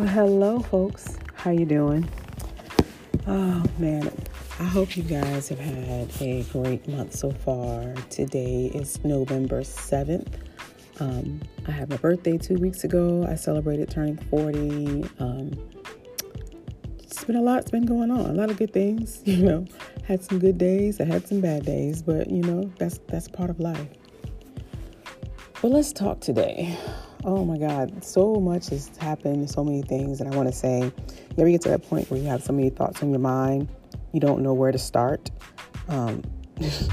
Well, hello, folks. How you doing? Oh man, I hope you guys have had a great month so far. Today is November seventh. Um, I had my birthday two weeks ago. I celebrated turning forty. Um, it's been a lot. It's been going on. A lot of good things. You know, had some good days. I had some bad days, but you know that's that's part of life. Well, let's talk today. Oh my God, so much has happened, so many things that I want to say. You ever get to that point where you have so many thoughts in your mind, you don't know where to start? Um,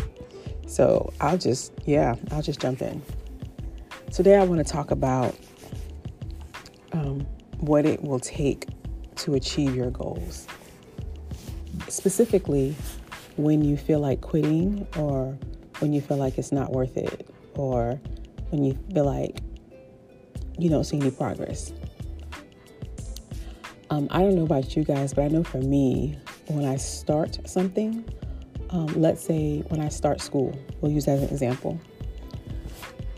so I'll just, yeah, I'll just jump in. Today I want to talk about um, what it will take to achieve your goals. Specifically, when you feel like quitting, or when you feel like it's not worth it, or when you feel like you don't see any progress. Um, I don't know about you guys, but I know for me, when I start something, um, let's say when I start school, we'll use that as an example.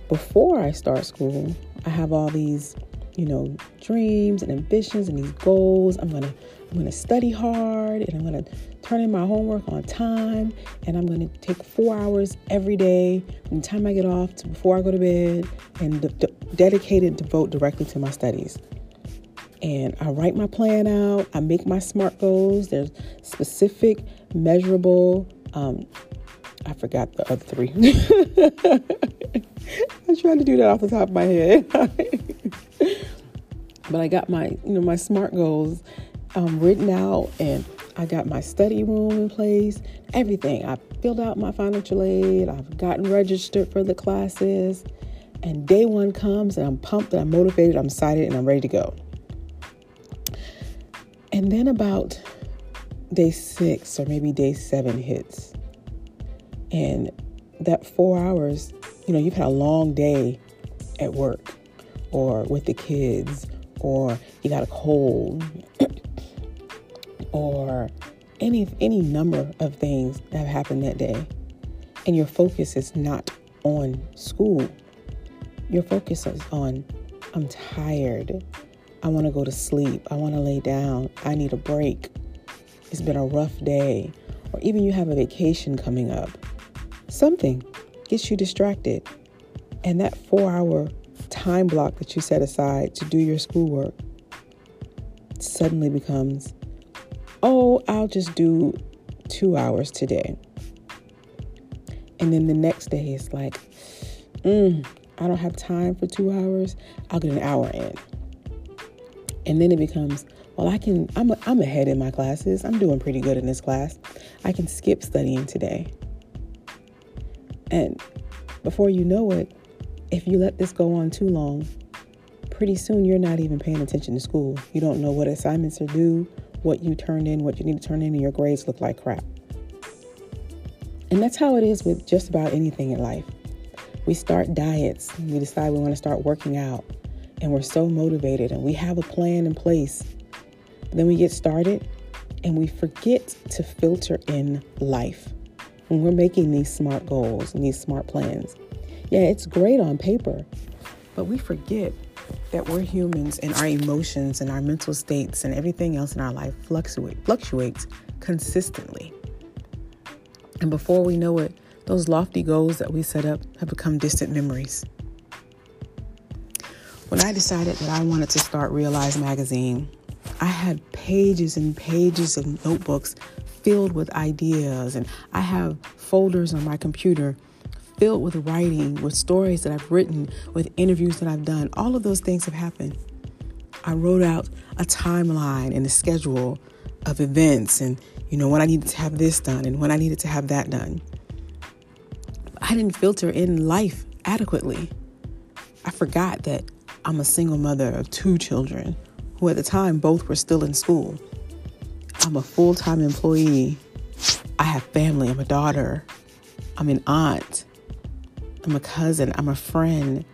Before I start school, I have all these, you know, dreams and ambitions and these goals. I'm gonna, I'm gonna study hard and I'm gonna turn in my homework on time and I'm gonna take four hours every day from the time I get off to before I go to bed and de- de- dedicated devote directly to my studies. And I write my plan out. I make my SMART goals. There's specific, measurable. Um, I forgot the other three. I'm trying to do that off the top of my head. but I got my, you know, my SMART goals um, written out, and I got my study room in place. Everything. I filled out my financial aid. I've gotten registered for the classes. And day one comes, and I'm pumped, and I'm motivated, I'm excited, and I'm ready to go. And then about day six or maybe day seven hits. And that four hours, you know, you've had a long day at work or with the kids, or you got a cold, or any any number of things that have happened that day. And your focus is not on school your focus is on, I'm tired. I want to go to sleep. I want to lay down. I need a break. It's been a rough day. Or even you have a vacation coming up. Something gets you distracted. And that four hour time block that you set aside to do your schoolwork suddenly becomes, oh, I'll just do two hours today. And then the next day it's like, mm, I don't have time for two hours, I'll get an hour in. And then it becomes, well, I can, I'm, a, I'm ahead in my classes. I'm doing pretty good in this class. I can skip studying today. And before you know it, if you let this go on too long, pretty soon you're not even paying attention to school. You don't know what assignments are due, what you turned in, what you need to turn in, and your grades look like crap. And that's how it is with just about anything in life. We start diets, we decide we want to start working out, and we're so motivated and we have a plan in place. Then we get started and we forget to filter in life when we're making these smart goals and these smart plans. Yeah, it's great on paper, but we forget that we're humans and our emotions and our mental states and everything else in our life fluctuate fluctuates consistently. And before we know it, those lofty goals that we set up have become distant memories. When I decided that I wanted to start Realize Magazine, I had pages and pages of notebooks filled with ideas, and I have folders on my computer filled with writing, with stories that I've written, with interviews that I've done. All of those things have happened. I wrote out a timeline and a schedule of events and you know when I needed to have this done and when I needed to have that done. I didn't filter in life adequately. I forgot that I'm a single mother of two children who, at the time, both were still in school. I'm a full time employee. I have family. I'm a daughter. I'm an aunt. I'm a cousin. I'm a friend.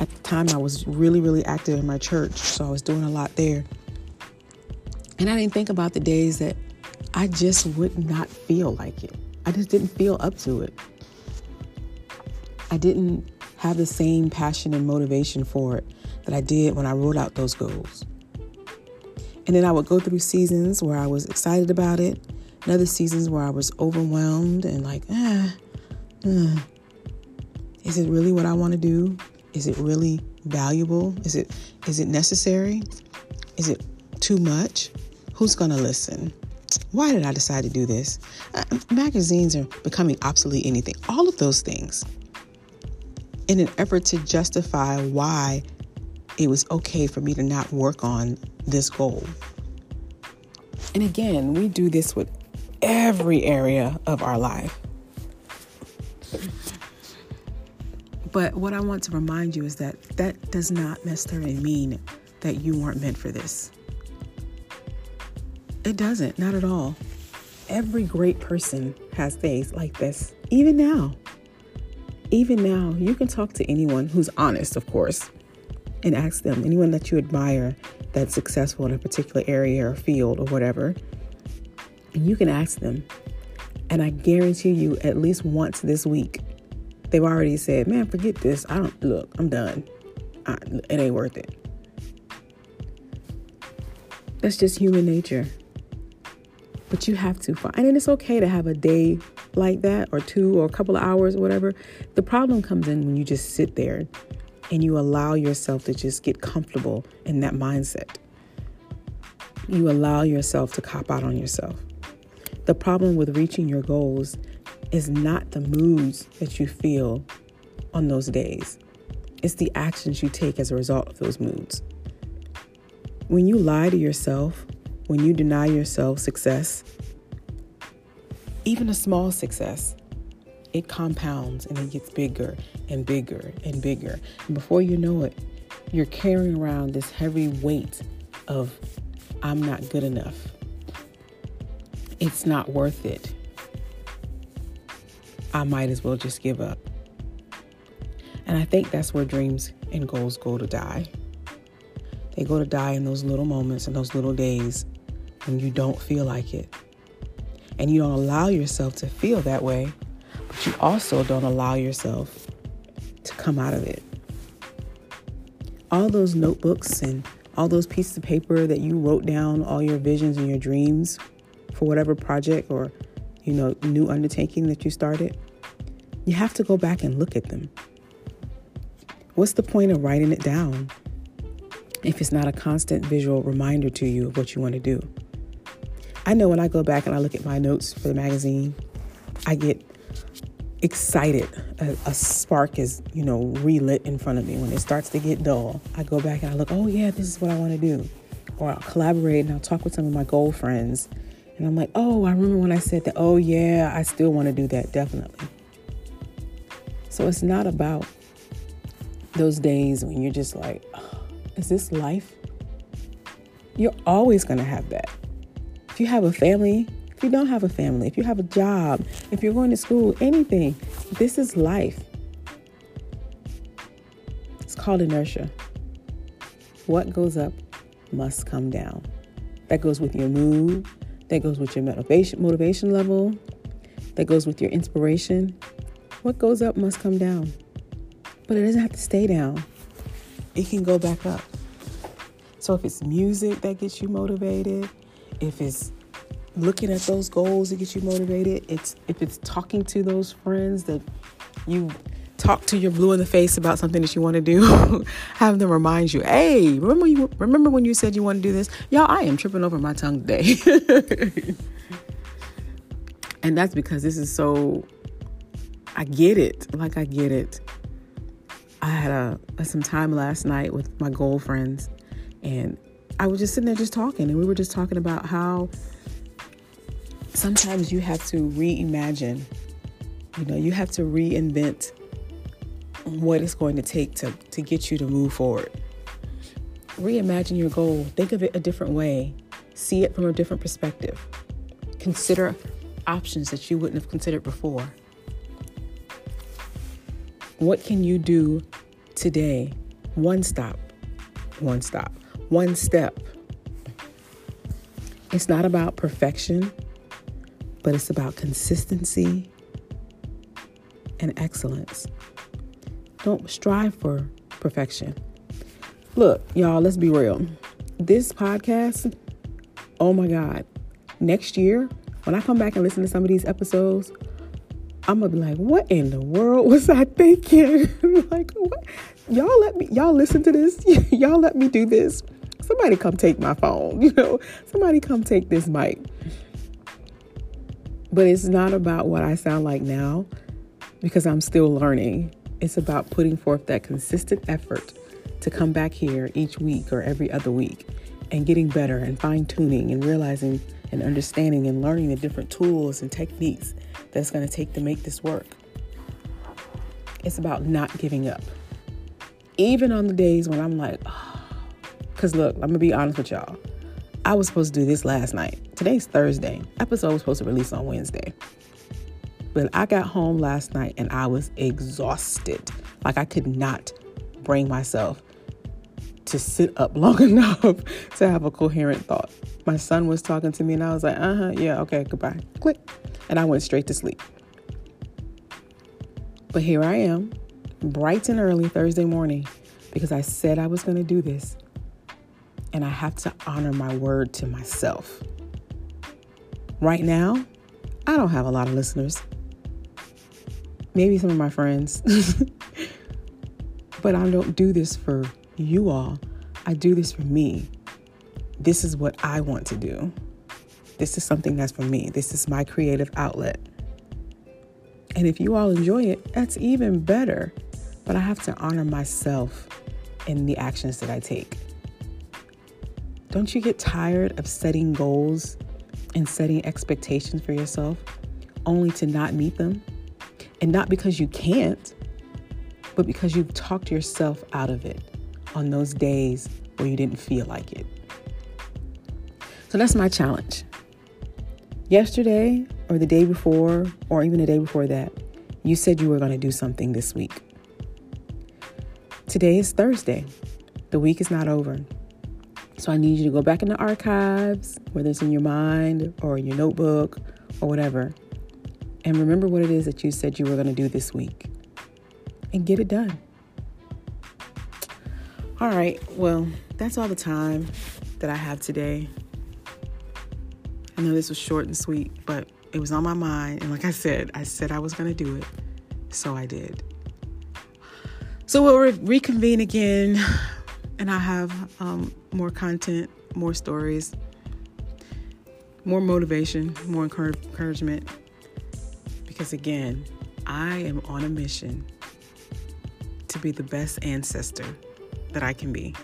At the time, I was really, really active in my church, so I was doing a lot there. And I didn't think about the days that I just would not feel like it. I just didn't feel up to it. I didn't have the same passion and motivation for it that I did when I wrote out those goals. And then I would go through seasons where I was excited about it, and other seasons where I was overwhelmed and like, ah, ah is it really what I want to do? Is it really valuable? Is it is it necessary? Is it too much? Who's going to listen? Why did I decide to do this? Uh, magazines are becoming obsolete anything. All of those things. In an effort to justify why it was okay for me to not work on this goal. And again, we do this with every area of our life. But what I want to remind you is that that does not necessarily mean that you weren't meant for this. It doesn't, not at all. Every great person has days like this, even now. Even now, you can talk to anyone who's honest, of course, and ask them, anyone that you admire that's successful in a particular area or field or whatever, you can ask them. And I guarantee you, at least once this week, they've already said, Man, forget this. I don't look, I'm done. I, it ain't worth it. That's just human nature. But you have to find, and it's okay to have a day like that, or two, or a couple of hours, or whatever. The problem comes in when you just sit there and you allow yourself to just get comfortable in that mindset. You allow yourself to cop out on yourself. The problem with reaching your goals is not the moods that you feel on those days, it's the actions you take as a result of those moods. When you lie to yourself, when you deny yourself success, even a small success, it compounds and it gets bigger and bigger and bigger. And before you know it, you're carrying around this heavy weight of, I'm not good enough. It's not worth it. I might as well just give up. And I think that's where dreams and goals go to die. They go to die in those little moments and those little days when you don't feel like it. And you don't allow yourself to feel that way, but you also don't allow yourself to come out of it. All those notebooks and all those pieces of paper that you wrote down all your visions and your dreams for whatever project or you know new undertaking that you started, you have to go back and look at them. What's the point of writing it down if it's not a constant visual reminder to you of what you want to do? I know when I go back and I look at my notes for the magazine, I get excited. A, a, spark is, you know, relit in front of me. When it starts to get dull, I go back and I look, oh, yeah, this is what I want to do. Or I'll collaborate and I'll talk with some of my goal friends. And I'm like, oh, I remember when I said that, oh, yeah, I still want to do that, definitely. So it's not about those days when you're just like, oh, is this life? You're always going to have that. If you have a family, if you don't have a family, if you have a job, if you're going to school, anything, this is life. It's called inertia. What goes up must come down. That goes with your mood, that goes with your motivation motivation level, that goes with your inspiration. What goes up must come down. But it doesn't have to stay down. It can go back up. So if it's music that gets you motivated, if it's looking at those goals that get you motivated, it's if it's talking to those friends that you talk to your blue in the face about something that you want to do, have them remind you, hey, remember you remember when you said you want to do this? Y'all, I am tripping over my tongue today. and that's because this is so I get it. Like I get it. I had a, some time last night with my goal friends and I was just sitting there just talking, and we were just talking about how sometimes you have to reimagine. You know, you have to reinvent what it's going to take to, to get you to move forward. Reimagine your goal. Think of it a different way. See it from a different perspective. Consider options that you wouldn't have considered before. What can you do today? One stop, one stop one step. It's not about perfection, but it's about consistency and excellence. Don't strive for perfection. Look, y'all, let's be real. This podcast, oh my God, next year, when I come back and listen to some of these episodes, I'm gonna be like, what in the world was I thinking? like, what? Y'all let me, y'all listen to this. y'all let me do this. Somebody come take my phone. You know, somebody come take this mic. But it's not about what I sound like now because I'm still learning. It's about putting forth that consistent effort to come back here each week or every other week and getting better and fine tuning and realizing and understanding and learning the different tools and techniques that it's going to take to make this work. It's about not giving up. Even on the days when I'm like, because oh. look, I'm going to be honest with y'all. I was supposed to do this last night. Today's Thursday. Episode was supposed to release on Wednesday. But I got home last night and I was exhausted. Like I could not bring myself to sit up long enough to have a coherent thought. My son was talking to me and I was like, uh huh, yeah, okay, goodbye. Click. And I went straight to sleep. But here I am, bright and early Thursday morning, because I said I was going to do this. And I have to honor my word to myself. Right now, I don't have a lot of listeners. Maybe some of my friends. but I don't do this for you all. I do this for me. This is what I want to do. This is something that's for me. This is my creative outlet. And if you all enjoy it, that's even better. But I have to honor myself in the actions that I take. Don't you get tired of setting goals and setting expectations for yourself only to not meet them? And not because you can't, but because you've talked yourself out of it on those days where you didn't feel like it. So that's my challenge. Yesterday, or the day before, or even the day before that, you said you were going to do something this week. Today is Thursday. The week is not over. So I need you to go back in the archives, whether it's in your mind or your notebook or whatever, and remember what it is that you said you were going to do this week and get it done. All right, well, that's all the time that I have today. I know this was short and sweet, but it was on my mind. And like I said, I said I was going to do it. So I did. So we'll re- reconvene again, and I have um, more content, more stories, more motivation, more encouragement. Because again, I am on a mission to be the best ancestor that I can be.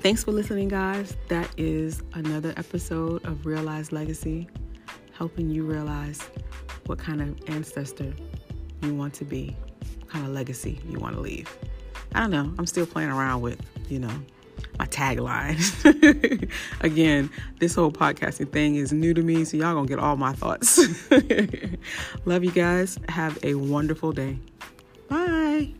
Thanks for listening, guys. That is another episode of Realize Legacy, helping you realize what kind of ancestor you want to be, what kind of legacy you want to leave. I don't know. I'm still playing around with, you know, my tagline. Again, this whole podcasting thing is new to me, so y'all gonna get all my thoughts. Love you guys. Have a wonderful day. Bye.